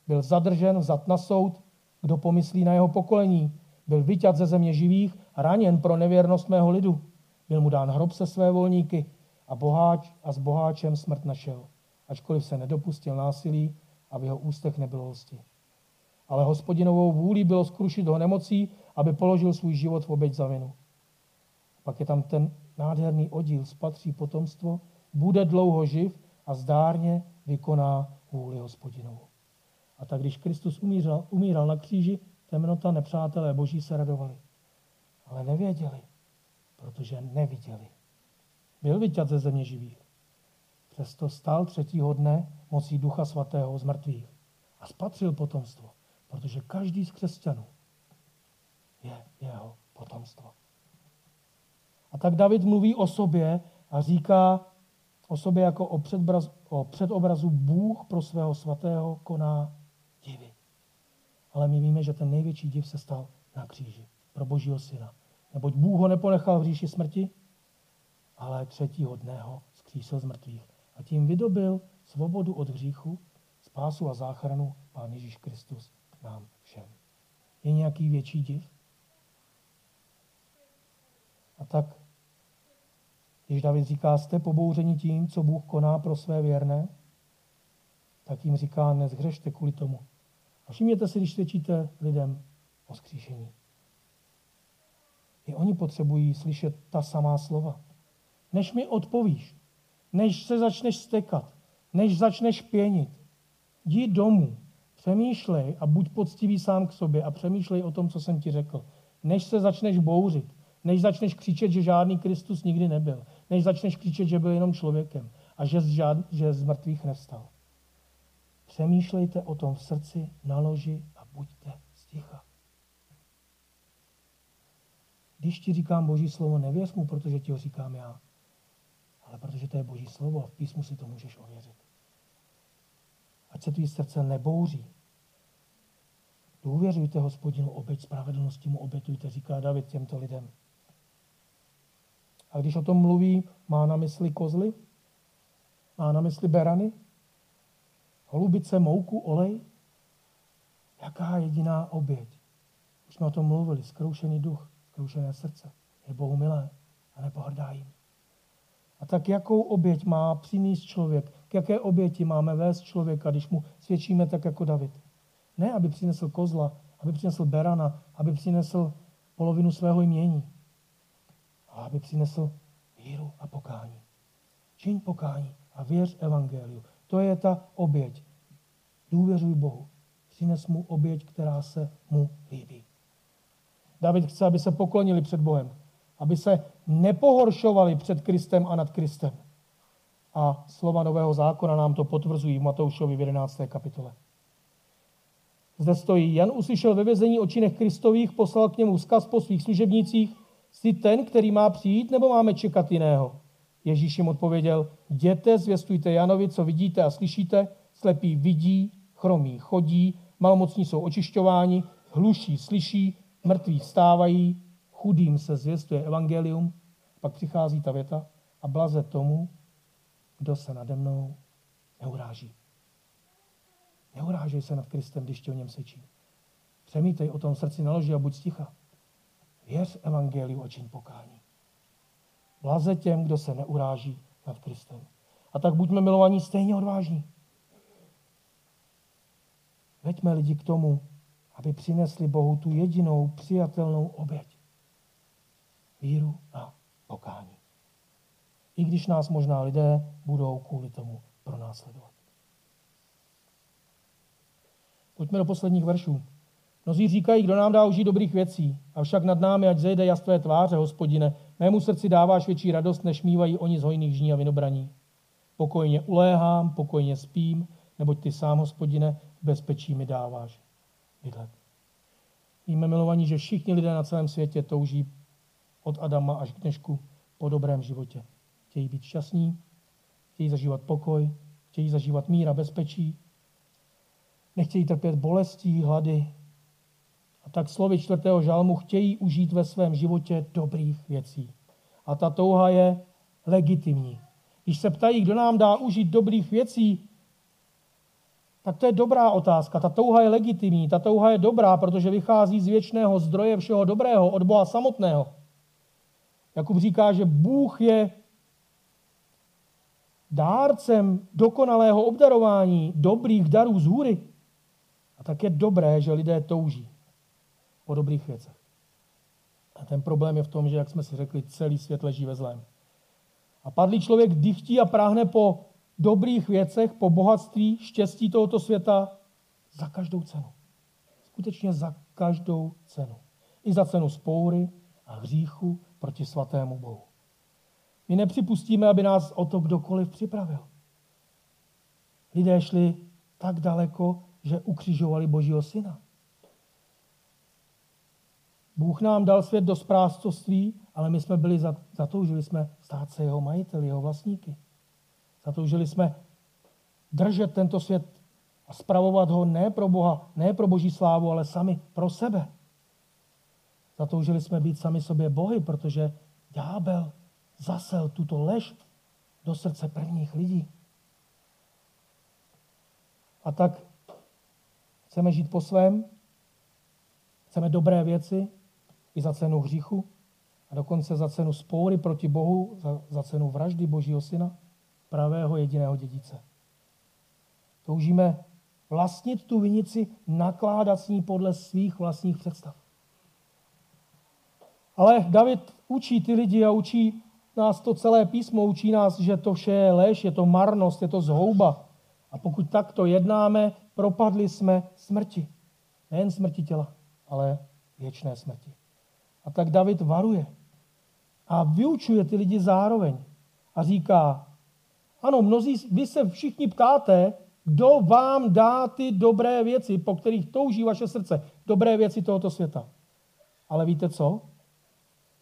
Byl zadržen, vzat na soud, kdo pomyslí na jeho pokolení. Byl vyťat ze země živých, raněn pro nevěrnost mého lidu. Byl mu dán hrob se své volníky a, boháč, a s boháčem smrt našel, ačkoliv se nedopustil násilí a v jeho ústech nebylo lsti. Ale hospodinovou vůli bylo skrušit ho nemocí, aby položil svůj život v oběť za vinu. Pak je tam ten nádherný oddíl, spatří potomstvo, bude dlouho živ a zdárně vykoná vůli hospodinovou. A tak když Kristus umíral, umíral na kříži, temnota nepřátelé boží se radovali. Ale nevěděli, protože neviděli. Byl vyťat ze země živých. Přesto stál třetího dne mocí Ducha Svatého z mrtvých a spatřil potomstvo, protože každý z křesťanů je jeho potomstvo. A tak David mluví o sobě a říká o sobě jako o, předbraz, o předobrazu Bůh pro svého svatého koná divy. Ale my víme, že ten největší div se stal na kříži pro božího syna. Neboť Bůh ho neponechal v říši smrti, ale třetího dne ho zkřísil z mrtvých. A tím vydobil svobodu od hříchu, spásu a záchranu Pán Ježíš Kristus nám všem. Je nějaký větší div? A tak, když David říká, jste pobouření tím, co Bůh koná pro své věrné, tak jim říká, nezhřešte kvůli tomu. A všimněte si, když svědčíte lidem o skříšení. I oni potřebují slyšet ta samá slova. Než mi odpovíš, než se začneš stekat, než začneš pěnit, jdi domů, přemýšlej a buď poctivý sám k sobě a přemýšlej o tom, co jsem ti řekl. Než se začneš bouřit, než začneš křičet, že žádný Kristus nikdy nebyl, než začneš křičet, že byl jenom člověkem a že z, žád, že z mrtvých nevstal. Přemýšlejte o tom v srdci, na loži a buďte sticha. Když ti říkám Boží slovo, nevěř mu, protože ti ho říkám já, ale protože to je Boží slovo a v písmu si to můžeš ověřit. Ať se tvý srdce nebouří. Důvěřujte hospodinu, obeď spravedlnosti mu obětujte, říká David těmto lidem. A když o tom mluví, má na mysli kozly, má na mysli berany, holubice, mouku, olej. Jaká jediná oběť? Už jsme o tom mluvili, zkroušený duch, zkroušené srdce. Je Bohu milé a nepohrdá jim. A tak jakou oběť má přinést člověk? K jaké oběti máme vést člověka, když mu svědčíme tak jako David? Ne, aby přinesl kozla, aby přinesl berana, aby přinesl polovinu svého jmění, ale aby přinesl víru a pokání. Čiň pokání a věř evangeliu. To je ta oběť. Důvěřuj Bohu. Přines mu oběť, která se mu líbí. David chce, aby se poklonili před Bohem. aby se nepohoršovali před Kristem a nad Kristem. A slova Nového zákona nám to potvrzují v Matoušovi v 11. kapitole. Zde stojí, Jan uslyšel ve vězení o činech Kristových, poslal k němu vzkaz po svých služebnících, jsi ten, který má přijít, nebo máme čekat jiného? Ježíš jim odpověděl, jděte, zvěstujte Janovi, co vidíte a slyšíte, slepí vidí, chromí chodí, malomocní jsou očišťováni, hluší slyší, mrtví vstávají, chudým se zvěstuje evangelium, pak přichází ta věta a blaze tomu, kdo se nade mnou neuráží. Neurážej se nad Kristem, když ti o něm sečí. Přemítej o tom srdci naloží a buď sticha. Věř evangeliu a čiň pokání. Blaze těm, kdo se neuráží nad Kristem. A tak buďme milovaní stejně odvážní. Veďme lidi k tomu, aby přinesli Bohu tu jedinou přijatelnou oběť. Víru a pokání. I když nás možná lidé budou kvůli tomu pronásledovat. Pojďme do posledních veršů. Mnozí říkají, kdo nám dá užít dobrých věcí, avšak nad námi, ať zejde jas tvé tváře, hospodine, mému srdci dáváš větší radost, než mývají oni z hojných žní a vinobraní. Pokojně uléhám, pokojně spím, neboť ty sám, hospodine, v bezpečí mi dáváš bydlet. Víme, milovaní, že všichni lidé na celém světě touží od Adama až k dnešku po dobrém životě. Chtějí být šťastní, chtějí zažívat pokoj, chtějí zažívat míra, bezpečí, nechtějí trpět bolestí, hlady. A tak slovy čtvrtého žalmu chtějí užít ve svém životě dobrých věcí. A ta touha je legitimní. Když se ptají, kdo nám dá užít dobrých věcí, tak to je dobrá otázka. Ta touha je legitimní, ta touha je dobrá, protože vychází z věčného zdroje všeho dobrého, od Boha samotného. Jakub říká, že Bůh je dárcem dokonalého obdarování dobrých darů z hůry. A tak je dobré, že lidé touží po dobrých věcech. A ten problém je v tom, že, jak jsme si řekli, celý svět leží ve zlém. A padlý člověk dychtí a práhne po dobrých věcech, po bohatství, štěstí tohoto světa za každou cenu. Skutečně za každou cenu. I za cenu spoury a hříchu proti svatému Bohu. My nepřipustíme, aby nás o to kdokoliv připravil. Lidé šli tak daleko, že ukřižovali Božího syna. Bůh nám dal svět do správcovství, ale my jsme byli, zatoužili jsme stát se jeho majiteli, jeho vlastníky. Zatoužili jsme držet tento svět a spravovat ho ne pro Boha, ne pro Boží slávu, ale sami pro sebe. Zatoužili jsme být sami sobě bohy, protože ďábel zasel tuto lež do srdce prvních lidí. A tak chceme žít po svém, chceme dobré věci i za cenu hříchu a dokonce za cenu spoury proti Bohu, za, za cenu vraždy Božího syna, pravého jediného dědice. Toužíme vlastnit tu vinici, nakládat s ní podle svých vlastních představ. Ale David učí ty lidi a učí nás to celé písmo, učí nás, že to vše je lež, je to marnost, je to zhouba. A pokud takto jednáme, propadli jsme smrti. Nejen smrti těla, ale věčné smrti. A tak David varuje. A vyučuje ty lidi zároveň. A říká, ano, mnozí, vy se všichni ptáte, kdo vám dá ty dobré věci, po kterých touží vaše srdce, dobré věci tohoto světa. Ale víte co?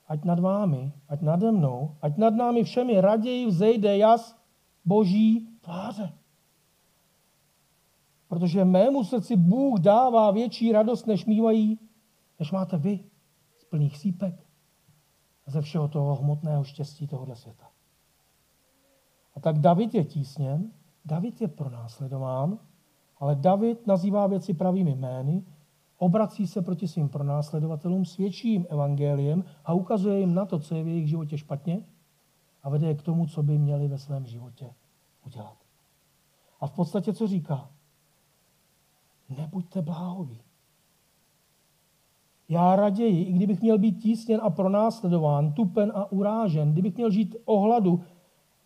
ať nad vámi, ať nade mnou, ať nad námi všemi raději vzejde jas boží tváře. Protože mému srdci Bůh dává větší radost, než mývají, než máte vy z plných sípek a ze všeho toho hmotného štěstí tohohle světa. A tak David je tísněn, David je pronásledován, ale David nazývá věci pravými jmény obrací se proti svým pronásledovatelům, svědčí jim evangeliem a ukazuje jim na to, co je v jejich životě špatně a vede je k tomu, co by měli ve svém životě udělat. A v podstatě co říká? Nebuďte bláhoví. Já raději, i kdybych měl být tísněn a pronásledován, tupen a urážen, kdybych měl žít ohladu,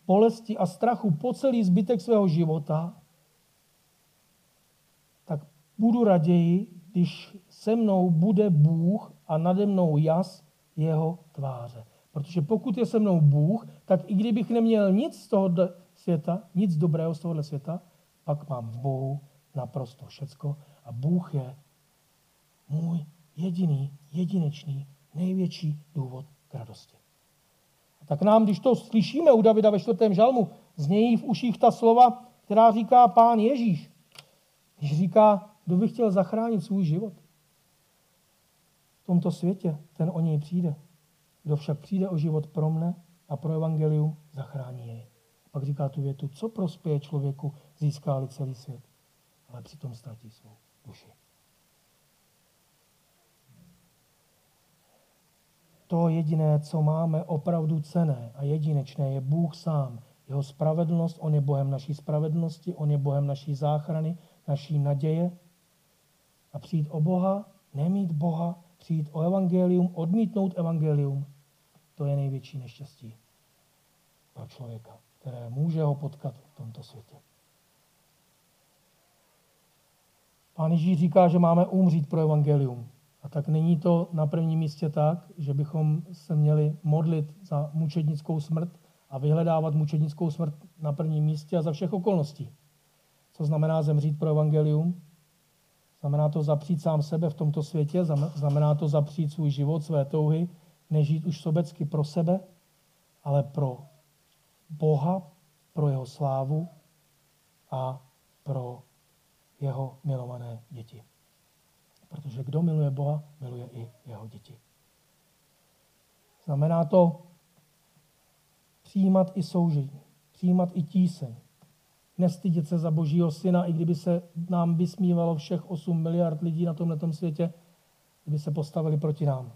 bolesti a strachu po celý zbytek svého života, tak budu raději, když se mnou bude Bůh a nade mnou jas jeho tváře. Protože pokud je se mnou Bůh, tak i kdybych neměl nic z toho světa, nic dobrého z tohohle světa, pak mám v Bohu naprosto všecko a Bůh je můj jediný, jedinečný, největší důvod k radosti. A tak nám, když to slyšíme u Davida ve čtvrtém žalmu, znějí v uších ta slova, která říká pán Ježíš. Když říká, kdo by chtěl zachránit svůj život v tomto světě, ten o něj přijde. Kdo však přijde o život pro mne a pro evangelium, zachrání jej. Pak říká tu větu, co prospěje člověku, získá celý svět, ale přitom ztratí svou duši. To jediné, co máme opravdu cené a jedinečné, je Bůh sám. Jeho spravedlnost, On je Bohem naší spravedlnosti, On je Bohem naší záchrany, naší naděje. A přijít o Boha, nemít Boha, přijít o evangelium, odmítnout evangelium, to je největší neštěstí pro člověka, které může ho potkat v tomto světě. Pán Ježíš říká, že máme umřít pro evangelium. A tak není to na prvním místě tak, že bychom se měli modlit za mučednickou smrt a vyhledávat mučednickou smrt na prvním místě a za všech okolností. Co znamená zemřít pro evangelium? Znamená to zapřít sám sebe v tomto světě, znamená to zapřít svůj život, své touhy, nežít už sobecky pro sebe, ale pro Boha, pro jeho slávu a pro jeho milované děti. Protože kdo miluje Boha, miluje i jeho děti. Znamená to přijímat i soužení, přijímat i tíseň, nestydět se za božího syna, i kdyby se nám vysmívalo všech 8 miliard lidí na tomto světě, kdyby se postavili proti nám.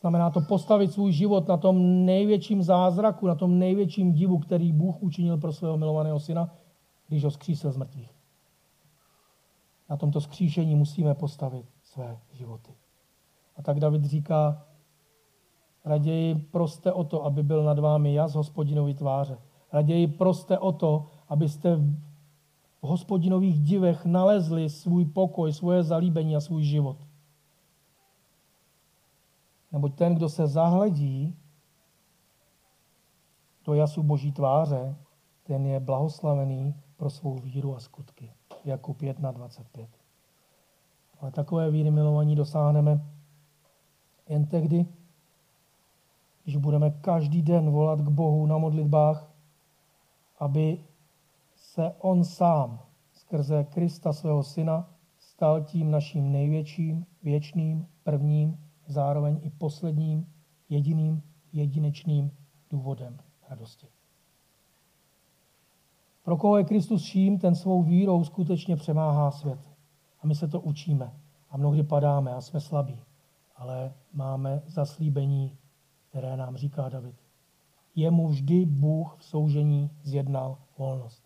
Znamená to postavit svůj život na tom největším zázraku, na tom největším divu, který Bůh učinil pro svého milovaného syna, když ho skřísil z mrtvých. Na tomto skříšení musíme postavit své životy. A tak David říká, raději proste o to, aby byl nad vámi jas hospodinový tváře. Raději proste o to, abyste v hospodinových divech nalezli svůj pokoj, svoje zalíbení a svůj život. Neboť ten, kdo se zahledí do jasu boží tváře, ten je blahoslavený pro svou víru a skutky. Jakub 1, 25. Ale takové víry milovaní dosáhneme jen tehdy, když budeme každý den volat k Bohu na modlitbách, aby se On sám skrze Krista svého Syna stal tím naším největším, věčným, prvním, zároveň i posledním, jediným, jedinečným důvodem radosti. Pro koho je Kristus vším, ten svou vírou skutečně přemáhá svět. A my se to učíme. A mnohdy padáme a jsme slabí. Ale máme zaslíbení, které nám říká David. Jemu vždy Bůh v soužení zjednal volnost.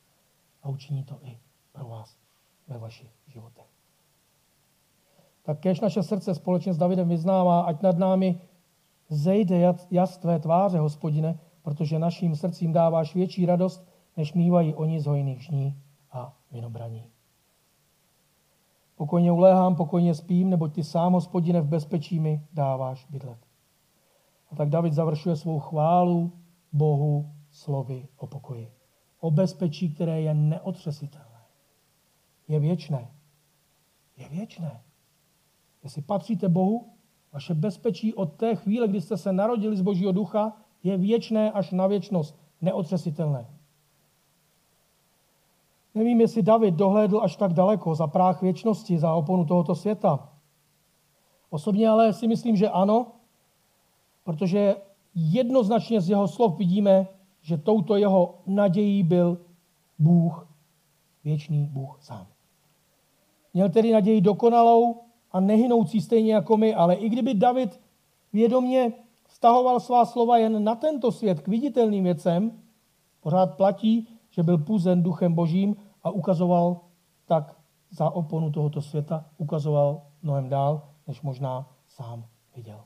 A učiní to i pro vás ve vašich životech. Tak kež naše srdce společně s Davidem vyznává, ať nad námi zejde jas tvé tváře, hospodine, protože naším srdcím dáváš větší radost, než mývají oni z hojných žní a vinobraní. Pokojně uléhám, pokojně spím, neboť ty sám, hospodine, v bezpečí mi dáváš bydlet. A tak David završuje svou chválu Bohu slovy o pokoji. O bezpečí, které je neotřesitelné. Je věčné. Je věčné. Jestli patříte Bohu, vaše bezpečí od té chvíle, kdy jste se narodili z Božího ducha, je věčné až na věčnost, neotřesitelné. Nevím, jestli David dohlédl až tak daleko za práh věčnosti, za oponu tohoto světa. Osobně ale si myslím, že ano, protože jednoznačně z jeho slov vidíme, že touto jeho nadějí byl Bůh, věčný Bůh sám. Měl tedy naději dokonalou a nehynoucí stejně jako my, ale i kdyby David vědomě vztahoval svá slova jen na tento svět k viditelným věcem, pořád platí, že byl puzen duchem božím a ukazoval tak za oponu tohoto světa, ukazoval mnohem dál, než možná sám viděl.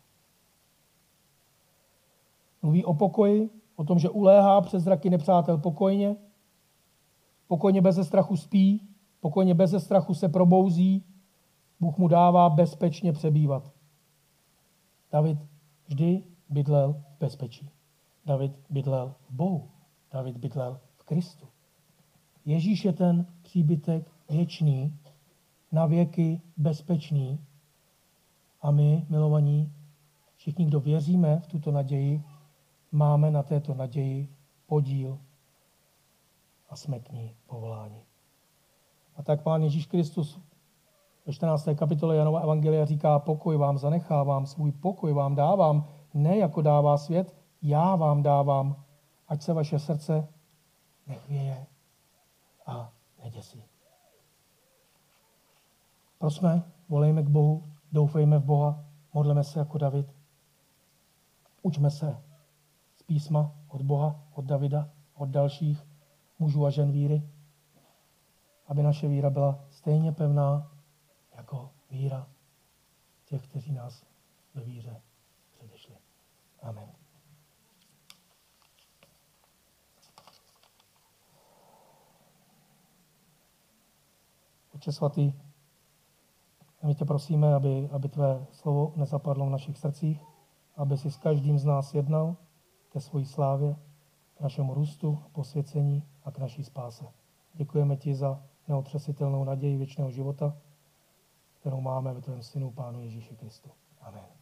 Mluví o pokoji, o tom, že uléhá přes zraky nepřátel pokojně, pokojně bez strachu spí, pokojně bez strachu se probouzí, Bůh mu dává bezpečně přebývat. David vždy bydlel v bezpečí. David bydlel v Bohu. David bydlel v Kristu. Ježíš je ten příbytek věčný, na věky bezpečný. A my, milovaní, všichni, kdo věříme v tuto naději, máme na této naději podíl a jsme k ní povoláni. A tak Pán Ježíš Kristus ve 14. kapitole Janova Evangelia říká, pokoj vám zanechávám, svůj pokoj vám dávám, ne jako dává svět, já vám dávám, ať se vaše srdce nechvěje a neděsí. Prosme, volejme k Bohu, doufejme v Boha, modleme se jako David. Učme se z písma od Boha, od Davida, od dalších mužů a žen víry, aby naše víra byla stejně pevná jako víra těch, kteří nás ve víře předešli. Amen. Oče svatý, my tě prosíme, aby, aby tvé slovo nezapadlo v našich srdcích, aby si s každým z nás jednal ke své slávě, k našemu růstu, posvěcení a k naší spáse. Děkujeme ti za neotřesitelnou naději věčného života, kterou máme ve tvém synu Pánu Ježíši Kristu. Amen.